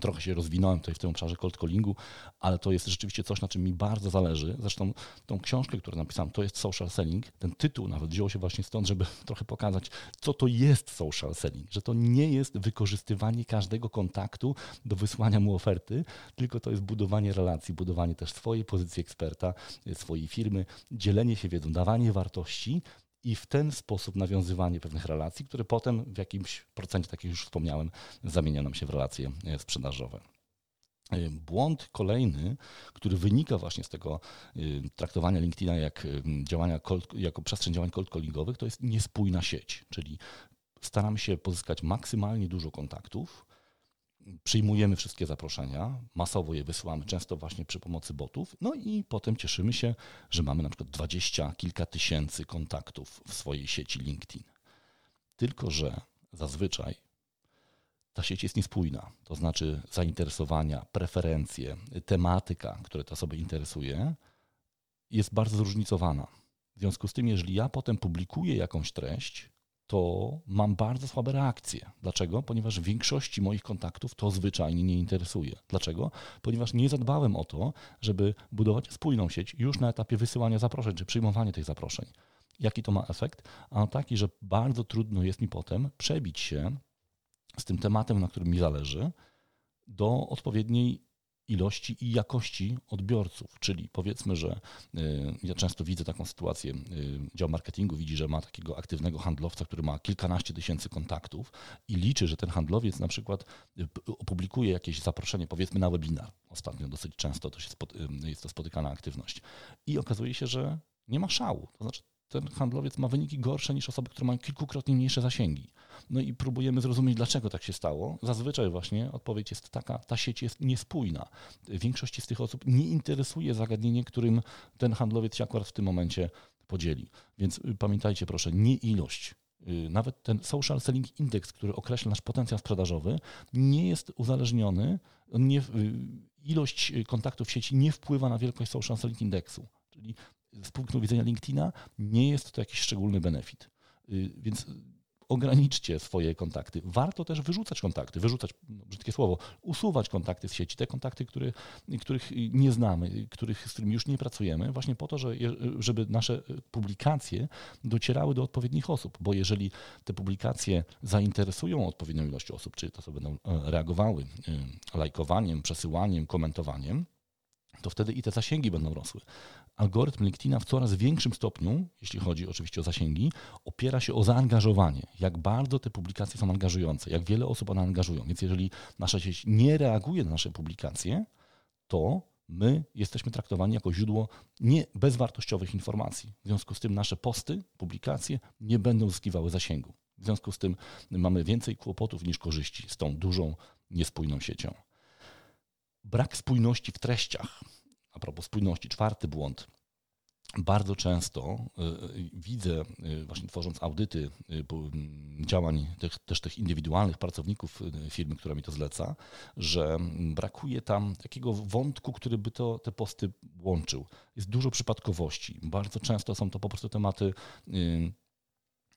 Speaker 1: Trochę się rozwinąłem tutaj w tym obszarze cold callingu, ale to jest rzeczywiście coś, na czym mi bardzo zależy. Zresztą tą książkę, którą napisałem, to jest social selling. Ten tytuł nawet wziął się właśnie stąd, żeby <laughs> trochę pokazać, co to jest social selling. Że to nie jest wykorzystywanie każdego kontaktu do wysłania mu oferty, tylko to jest budowanie relacji, budowanie też swojej pozycji eksperta, swojej firmy, dzielenie się wiedzą, dawanie wartości i w ten sposób nawiązywanie pewnych relacji, które potem w jakimś procencie, tak jak już wspomniałem, zamienia nam się w relacje e, sprzedażowe. E, błąd kolejny, który wynika właśnie z tego e, traktowania LinkedIna jak działania cold, jako przestrzeń działań cold callingowych, to jest niespójna sieć, czyli staramy się pozyskać maksymalnie dużo kontaktów, przyjmujemy wszystkie zaproszenia, masowo je wysyłamy, często właśnie przy pomocy botów, no i potem cieszymy się, że mamy na przykład dwadzieścia, kilka tysięcy kontaktów w swojej sieci LinkedIn. Tylko, że zazwyczaj ta sieć jest niespójna, to znaczy zainteresowania, preferencje, tematyka, które te osoby interesuje, jest bardzo zróżnicowana. W związku z tym, jeżeli ja potem publikuję jakąś treść, to mam bardzo słabe reakcje. Dlaczego? Ponieważ większości moich kontaktów to zwyczajnie nie interesuje. Dlaczego? Ponieważ nie zadbałem o to, żeby budować spójną sieć już na etapie wysyłania zaproszeń czy przyjmowania tych zaproszeń. Jaki to ma efekt? A taki, że bardzo trudno jest mi potem przebić się z tym tematem, na którym mi zależy, do odpowiedniej ilości i jakości odbiorców. Czyli powiedzmy, że y, ja często widzę taką sytuację, y, dział marketingu widzi, że ma takiego aktywnego handlowca, który ma kilkanaście tysięcy kontaktów i liczy, że ten handlowiec na przykład y, opublikuje jakieś zaproszenie, powiedzmy na webinar. Ostatnio dosyć często to się jest to spotykana aktywność. I okazuje się, że nie ma szału. To znaczy ten handlowiec ma wyniki gorsze niż osoby, które mają kilkukrotnie mniejsze zasięgi. No i próbujemy zrozumieć, dlaczego tak się stało. Zazwyczaj właśnie odpowiedź jest taka, ta sieć jest niespójna. Większości z tych osób nie interesuje zagadnienie, którym ten handlowiec się akurat w tym momencie podzieli. Więc y, pamiętajcie proszę, nie ilość, y, nawet ten social selling index, który określa nasz potencjał sprzedażowy, nie jest uzależniony, nie, y, ilość kontaktów w sieci nie wpływa na wielkość social selling indeksu. Czyli z punktu widzenia LinkedIna nie jest to jakiś szczególny benefit. Więc ograniczcie swoje kontakty. Warto też wyrzucać kontakty, wyrzucać, no, brzydkie słowo, usuwać kontakty z sieci, te kontakty, których nie znamy, których, z którymi już nie pracujemy, właśnie po to, że, żeby nasze publikacje docierały do odpowiednich osób, bo jeżeli te publikacje zainteresują odpowiednią ilość osób, czy to sobie będą e, reagowały e, lajkowaniem, przesyłaniem, komentowaniem, to wtedy i te zasięgi będą rosły algorytm LinkedIna w coraz większym stopniu, jeśli chodzi oczywiście o zasięgi, opiera się o zaangażowanie. Jak bardzo te publikacje są angażujące, jak wiele osób one angażują. Więc jeżeli nasza sieć nie reaguje na nasze publikacje, to my jesteśmy traktowani jako źródło nie bezwartościowych informacji. W związku z tym nasze posty, publikacje nie będą zyskiwały zasięgu. W związku z tym mamy więcej kłopotów niż korzyści z tą dużą, niespójną siecią. Brak spójności w treściach a propos spójności, czwarty błąd. Bardzo często y, y, widzę, y, właśnie tworząc audyty działań tych, też tych indywidualnych pracowników firmy, która mi to zleca, że brakuje tam takiego wątku, który by to, te posty łączył. Jest dużo przypadkowości. Bardzo często są to po prostu tematy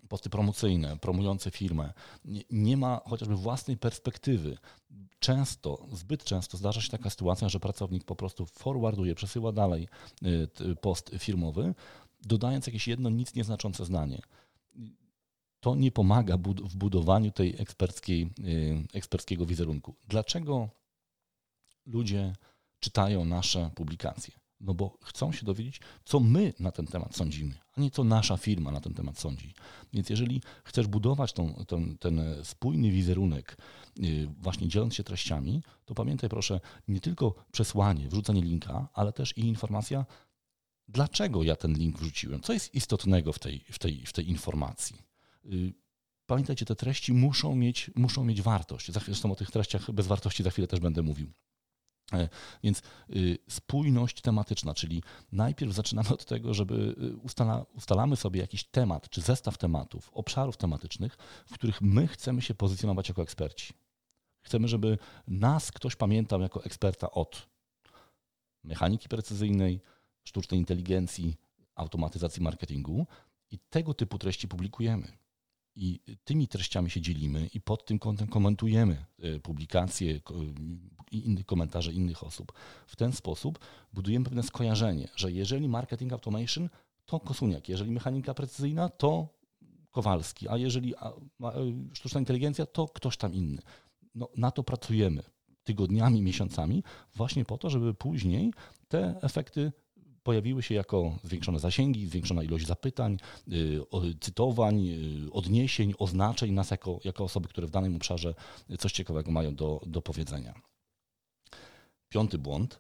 Speaker 1: posty promocyjne, promujące firmę, nie, ma chociażby własnej perspektywy. Często, zbyt często zdarza się taka sytuacja, że pracownik po prostu forwarduje, przesyła dalej y, post firmowy, dodając jakieś jedno nic nieznaczące zdanie. To nie pomaga w budowaniu tej eksperckiej, y, eksperckiego wizerunku. Dlaczego ludzie czytają nasze publikacje? No bo chcą się dowiedzieć, co my na ten temat sądzimy, a nie co nasza firma na ten temat sądzi. Więc jeżeli chcesz budować tą, ten, ten spójny wizerunek, y, właśnie dzieląc się treściami, to pamiętaj proszę nie tylko przesłanie, wrzucenie linka, ale też i informacja, dlaczego ja ten link wrzuciłem, co jest istotnego w tej, w tej, w tej informacji. Y, pamiętajcie, te treści muszą mieć, muszą mieć wartość. Zresztą o tych treściach bez wartości za chwilę też będę mówił. E, więc y, spójność tematyczna, czyli najpierw zaczynamy od tego, żeby y, ustala, ustalamy sobie jakiś temat, czy zestaw tematów, obszarów tematycznych, w których my chcemy się pozycjonować jako eksperci. Chcemy, żeby nas ktoś pamiętał jako eksperta od mechaniki precyzyjnej, sztucznej inteligencji, automatyzacji marketingu i tego typu treści publikujemy i tymi treściami się dzielimy i pod tym kątem komentujemy e, publikacje i inne komentarze innych osób. W ten sposób budujemy pewne skojarzenie, że jeżeli marketing automation, to Kosuniak, jeżeli mechanika precyzyjna, to Kowalski, a jeżeli sztuczna inteligencja, to ktoś tam inny. No, na to pracujemy tygodniami, miesiącami, właśnie po to, żeby później te efekty pojawiły się jako zwiększone zasięgi, zwiększona ilość zapytań, y, cytowań, y, odniesień, oznaczeń nas jako, jako osoby, które w danym obszarze coś ciekawego mają do, do powiedzenia. Piąty błąd.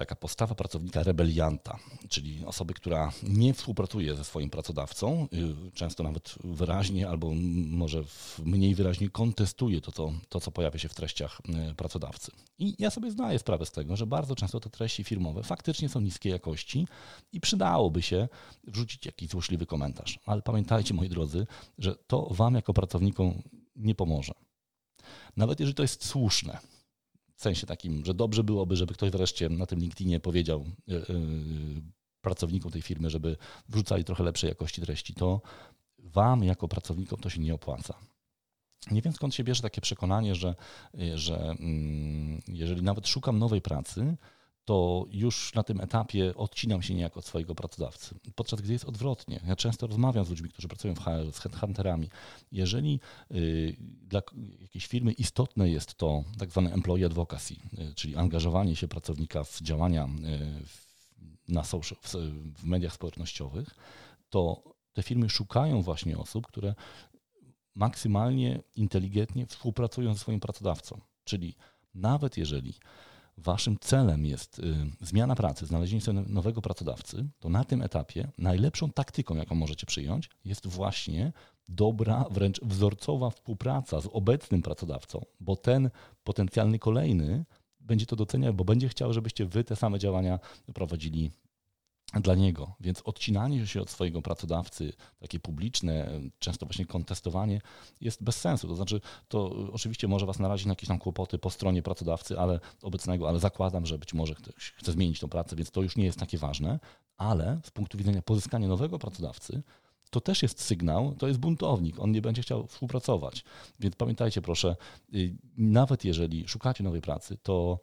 Speaker 1: Taka postawa pracownika rebelianta, czyli osoby, która nie współpracuje ze swoim pracodawcą, y, często nawet wyraźnie albo może mniej wyraźnie kontestuje to co, to, co pojawia się w treściach y, pracodawcy. I ja sobie zdaję sprawę z tego, że bardzo często te treści firmowe faktycznie są niskiej jakości i przydałoby się wrzucić jakiś złośliwy komentarz. Ale pamiętajcie, moi drodzy, że to Wam jako pracownikom nie pomoże. Nawet jeżeli to jest słuszne w sensie takim, że dobrze byłoby, żeby ktoś wreszcie na tym LinkedInie powiedział yy, pracownikom tej firmy, żeby wrzucali trochę lepszej jakości treści, to wam jako pracownikom to się nie opłaca. Nie wiem skąd się bierze takie przekonanie, że, że mm, jeżeli nawet szukam nowej pracy, to już na tym etapie odcinam się niejako od swojego pracodawcy. Podczas gdy jest odwrotnie. Ja często rozmawiam z ludźmi, którzy pracują w HR, z headhunterami. Jeżeli y, dla jakiejś firmy istotne jest to tak zwane employee advocacy, y, czyli angażowanie się pracownika w działania y, na social, w mediach społecznościowych, to te firmy szukają właśnie osób, które maksymalnie inteligentnie współpracują ze swoim pracodawcą. Czyli nawet jeżeli waszym celem jest y, zmiana pracy, znalezienie sobie nowego pracodawcy, to na tym etapie najlepszą taktyką, jaką możecie przyjąć, jest właśnie dobra, wręcz wzorcowa współpraca z obecnym pracodawcą, bo ten potencjalny kolejny będzie to doceniał, bo będzie chciał, żebyście wy te same działania prowadzili dla niego. Więc odcinanie się od swojego pracodawcy, takie publiczne, często właśnie kontestowanie, jest bez sensu. To znaczy, to oczywiście może Was narazić na jakieś tam kłopoty po stronie pracodawcy, ale obecnego, ale zakładam, że być może ktoś chce zmienić tą pracę, więc to już nie jest takie ważne. Ale z punktu widzenia pozyskania nowego pracodawcy, to też jest sygnał, to jest buntownik, on nie będzie chciał współpracować. Więc pamiętajcie proszę, y, nawet jeżeli szukacie nowej pracy, to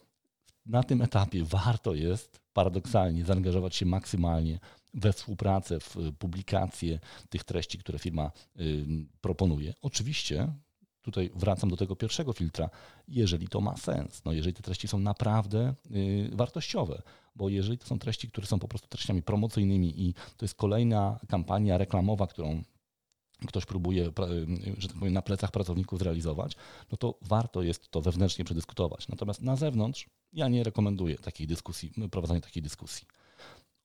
Speaker 1: na tym etapie warto jest paradoksalnie zaangażować się maksymalnie we współpracę, w publikację tych treści, które firma y, proponuje. Oczywiście tutaj wracam do tego pierwszego filtra, jeżeli to ma sens, no jeżeli te treści są naprawdę y, wartościowe, bo jeżeli to są treści, które są po prostu treściami promocyjnymi i to jest kolejna kampania reklamowa, którą ktoś próbuje, y, że tak powiem, na plecach pracowników zrealizować, no to warto jest to wewnętrznie przedyskutować. Natomiast na zewnątrz ja nie rekomenduję takiej dyskusji, prowadzenia takiej dyskusji.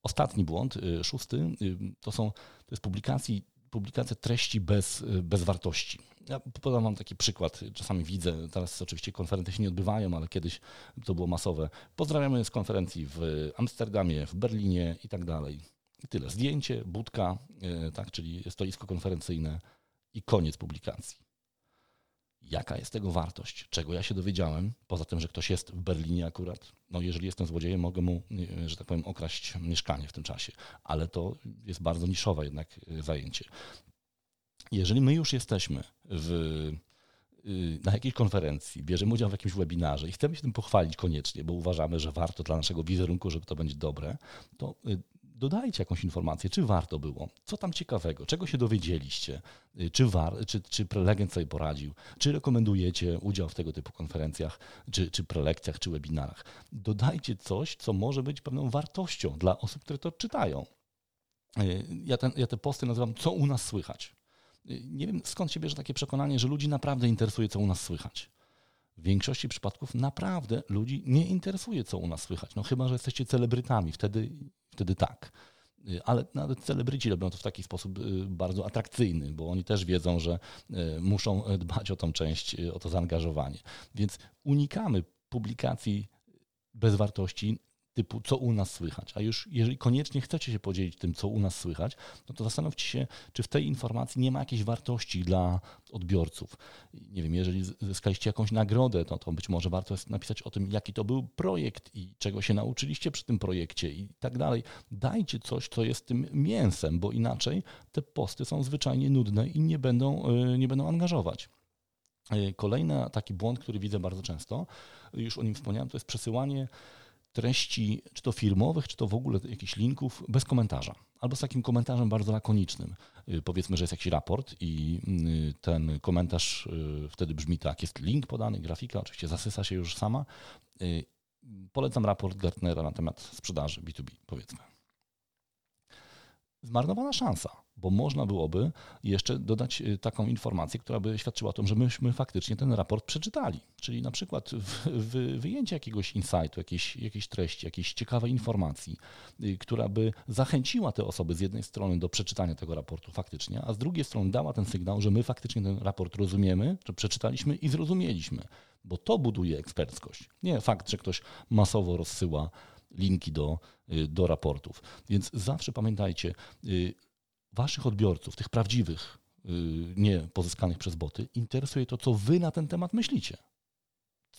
Speaker 1: Ostatni błąd, y, szósty, y, to są to jest publikacji, publikacja treści bez, bez wartości. Ja podam Wam taki przykład. Czasami widzę, teraz oczywiście konferencje się nie odbywają, ale kiedyś to było masowe. Pozdrawiamy z konferencji w Amsterdamie, w Berlinie i tak dalej. I tyle. Zdjęcie, budka, tak, czyli stoisko konferencyjne i koniec publikacji jaka jest tego wartość, czego ja się dowiedziałem, poza tym, że ktoś jest w Berlinie akurat. No jeżeli jestem złodziejem, mogę mu, że tak powiem, okraść mieszkanie w tym czasie, ale to jest bardzo niszowe jednak e, zajęcie. Jeżeli my już jesteśmy w, y, na jakiejś konferencji, bierzemy udział w jakimś webinarze i chcemy się tym pochwalić koniecznie, bo uważamy, że warto dla naszego wizerunku, żeby to będzie dobre, to y, dodajcie jakąś informację, czy warto było, co tam ciekawego, czego się dowiedzieliście, y, czy, war, czy, czy prelegent sobie poradził, czy rekomendujecie udział w tego typu konferencjach, czy, czy prelekcjach, czy webinarach. Dodajcie coś, co może być pewną wartością dla osób, które to czytają. Y, ja, ten, ja te posty nazywam Co u nas słychać. Y, nie wiem skąd się bierze takie przekonanie, że ludzi naprawdę interesuje, co u nas słychać. W większości przypadków naprawdę ludzi nie interesuje, co u nas słychać. No chyba, że jesteście celebrytami, wtedy wtedy tak. Y, ale nawet celebryci robią to w taki sposób y, bardzo atrakcyjny, bo oni też wiedzą, że y, muszą dbać o tą część, o to zaangażowanie. Więc unikamy publikacji bez wartości typu co u nas słychać. A już jeżeli koniecznie chcecie się podzielić tym, co u nas słychać, no to zastanówcie się, czy w tej informacji nie ma jakiejś wartości dla odbiorców. Nie wiem, jeżeli zyskaliście jakąś nagrodę, no to być może warto jest napisać o tym, jaki to był projekt i czego się nauczyliście przy tym projekcie i tak dalej. Dajcie coś, co jest tym mięsem, bo inaczej te posty są zwyczajnie nudne i nie będą, y, nie będą angażować. Y, kolejny taki błąd, który widzę bardzo często, już o nim wspomniałem, to jest przesyłanie treści, czy to firmowych, czy to w ogóle jakichś linków bez komentarza. Albo z takim komentarzem bardzo lakonicznym. Y, powiedzmy, że jest jakiś raport i y, ten komentarz y, wtedy brzmi tak, jest link podany, grafika oczywiście zasysa się już sama. Polecam raport Gartnera na temat sprzedaży B2B, powiedzmy. Zmarnowana szansa, bo można byłoby jeszcze dodać y, taką informację, która by świadczyła o tym, że myśmy faktycznie ten raport przeczytali. Czyli na przykład wyjęcie jakiegoś insightu, jakiejś, jakiejś treści, jakiejś ciekawej informacji, y, która by zachęciła te osoby z jednej strony do przeczytania tego raportu faktycznie, a z drugiej strony dała ten sygnał, że my faktycznie ten raport rozumiemy, że przeczytaliśmy i zrozumieliśmy, bo to buduje eksperckość. Nie fakt, że ktoś masowo rozsyła linki do, y, do raportów. Więc zawsze pamiętajcie, waszych odbiorców, tych prawdziwych, y, nie pozyskanych przez boty, interesuje to, co wy na ten temat myślicie.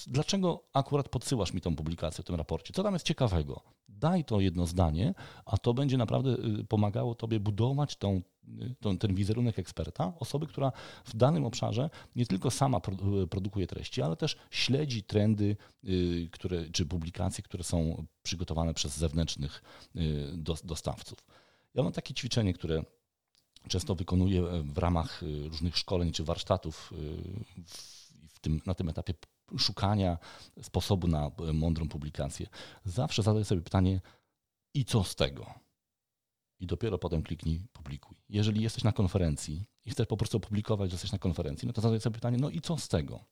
Speaker 1: Dlaczego akurat podsyłasz mi tą publikację w tym raporcie? Co tam jest ciekawego? Daj to jedno zdanie, a to będzie naprawdę y, pomagało tobie budować tą, y, tą, ten wizerunek eksperta, osoby, która w danym obszarze nie tylko sama produkuje treści, ale też śledzi trendy które, czy publikacje, które są przygotowane przez zewnętrznych dostawców. Ja mam takie ćwiczenie, które często wykonuję w ramach y, różnych szkoleń czy warsztatów y, w tym, na tym etapie szukania sposobu na y, mądrą publikację. Zawsze zadaję sobie pytanie, i co z tego? I dopiero potem kliknij publikuj. Jeżeli jesteś na konferencji i chcesz po prostu opublikować, że jesteś na konferencji, no to zadaję sobie pytanie, no i co z tego?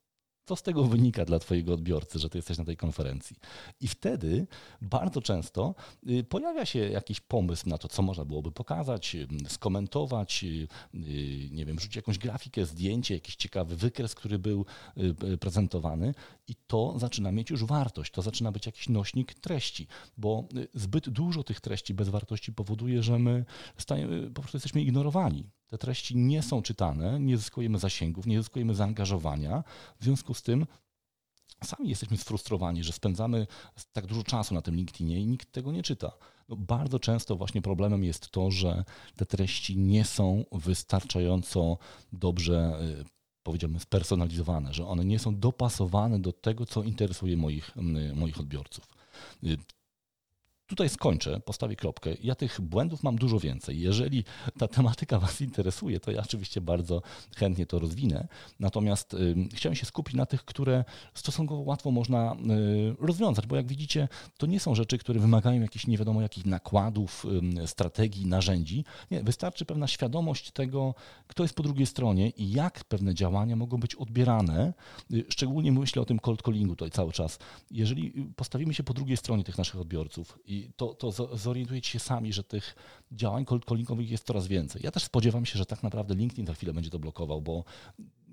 Speaker 1: Co z tego wynika dla Twojego odbiorcy, że Ty jesteś na tej konferencji? I wtedy bardzo często y, pojawia się jakiś pomysł na to, co można byłoby pokazać, y, skomentować, y, nie wiem, rzucić jakąś grafikę, zdjęcie, jakiś ciekawy wykres, który był prezentowany, i to zaczyna mieć już wartość. To zaczyna być jakiś nośnik treści, bo zbyt dużo tych treści bez wartości powoduje, że my stajemy, po prostu jesteśmy ignorowani te treści nie są czytane, nie zyskujemy zasięgów, nie zyskujemy zaangażowania. W związku z tym sami jesteśmy sfrustrowani, że spędzamy tak dużo czasu na tym LinkedInie i nikt tego nie czyta. No bardzo często właśnie problemem jest to, że te treści nie są wystarczająco dobrze y, powiedziałbym, spersonalizowane, że one nie są dopasowane do tego, co interesuje moich, moich odbiorców. Y, Tutaj skończę, postawię kropkę. Ja tych błędów mam dużo więcej. Jeżeli ta tematyka Was interesuje, to ja oczywiście bardzo chętnie to rozwinę. Natomiast y, chciałem się skupić na tych, które stosunkowo łatwo można y, rozwiązać, bo jak widzicie, to nie są rzeczy, które wymagają jakichś nie wiadomo jakich nakładów, y, strategii, narzędzi. Nie, wystarczy pewna świadomość tego, kto jest po drugiej stronie i jak pewne działania mogą być odbierane. Y, szczególnie myślę o tym cold callingu tutaj cały czas. Jeżeli postawimy się po drugiej stronie tych naszych odbiorców i to, to zorientujecie się sami, że tych działań cold callingowych jest coraz więcej. Ja też spodziewam się, że tak naprawdę LinkedIn za chwilę będzie to blokował, bo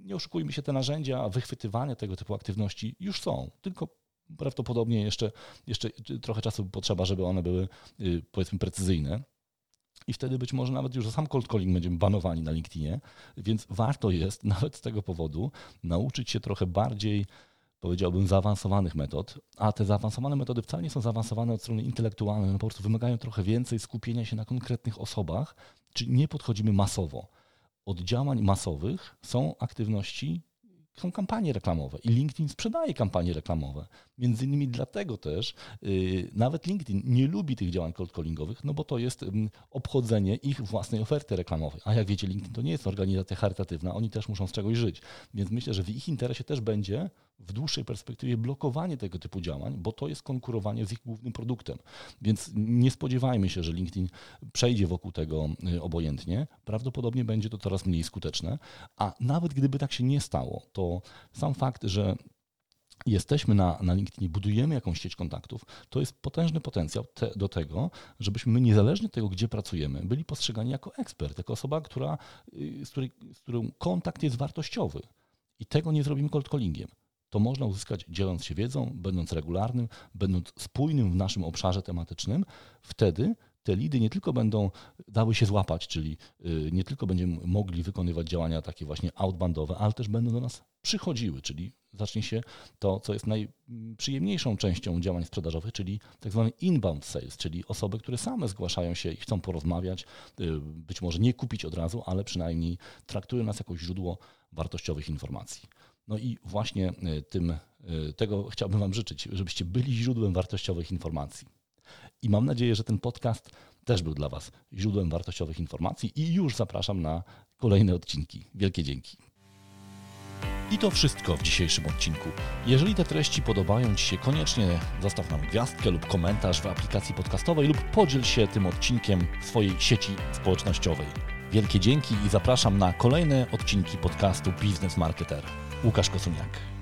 Speaker 1: nie oszukujmy się, te narzędzia wychwytywania tego typu aktywności już są, tylko prawdopodobnie jeszcze, jeszcze trochę czasu potrzeba, żeby one były y, powiedzmy precyzyjne. I wtedy być może nawet już za sam cold calling będziemy banowani na LinkedInie, więc warto jest <laughs> nawet z tego powodu nauczyć się trochę bardziej powiedziałbym, zaawansowanych metod, a te zaawansowane metody wcale nie są zaawansowane od strony intelektualnej, no po prostu wymagają trochę więcej skupienia się na konkretnych osobach, czyli nie podchodzimy masowo. Od działań masowych są aktywności są kampanie reklamowe i LinkedIn sprzedaje kampanie reklamowe. Między innymi dlatego też yy, nawet LinkedIn nie lubi tych działań cold callingowych, no bo to jest yy, obchodzenie ich własnej oferty reklamowej. A jak wiecie, LinkedIn to nie jest organizacja charytatywna, oni też muszą z czegoś żyć. Więc myślę, że w ich interesie też będzie w dłuższej perspektywie blokowanie tego typu działań, bo to jest konkurowanie z ich głównym produktem. Więc nie spodziewajmy się, że LinkedIn przejdzie wokół tego y, obojętnie. Prawdopodobnie będzie to coraz mniej skuteczne, a nawet gdyby tak się nie stało, to sam fakt, że jesteśmy na, na LinkedInie, budujemy jakąś sieć kontaktów, to jest potężny potencjał te, do tego, żebyśmy my niezależnie od tego, gdzie pracujemy, byli postrzegani jako ekspert, jako osoba, która, y, z, której, z którą kontakt jest wartościowy. I tego nie zrobimy cold callingiem to można uzyskać dzieląc się wiedzą, będąc regularnym, będąc spójnym w naszym obszarze tematycznym. Wtedy te lidy nie tylko będą dały się złapać, czyli y, nie tylko będziemy mogli wykonywać działania takie właśnie outbandowe, ale też będą do nas przychodziły, czyli zacznie się to, co jest najprzyjemniejszą częścią działań sprzedażowych, czyli tak zwany inbound sales, czyli osoby, które same zgłaszają się i chcą porozmawiać, y, być może nie kupić od razu, ale przynajmniej traktują nas jako źródło wartościowych informacji. No i właśnie e, tym, e, tego chciałbym Wam życzyć, żebyście byli źródłem wartościowych informacji. I mam nadzieję, że ten podcast też był dla Was źródłem wartościowych informacji i już zapraszam na kolejne odcinki. Wielkie dzięki. I to wszystko w dzisiejszym odcinku. Jeżeli te treści podobają Ci się, koniecznie zostaw nam gwiazdkę lub komentarz w aplikacji podcastowej lub podziel się tym odcinkiem w swojej sieci społecznościowej. Wielkie dzięki i zapraszam na kolejne odcinki podcastu Biznes Marketer. ukaskozunak.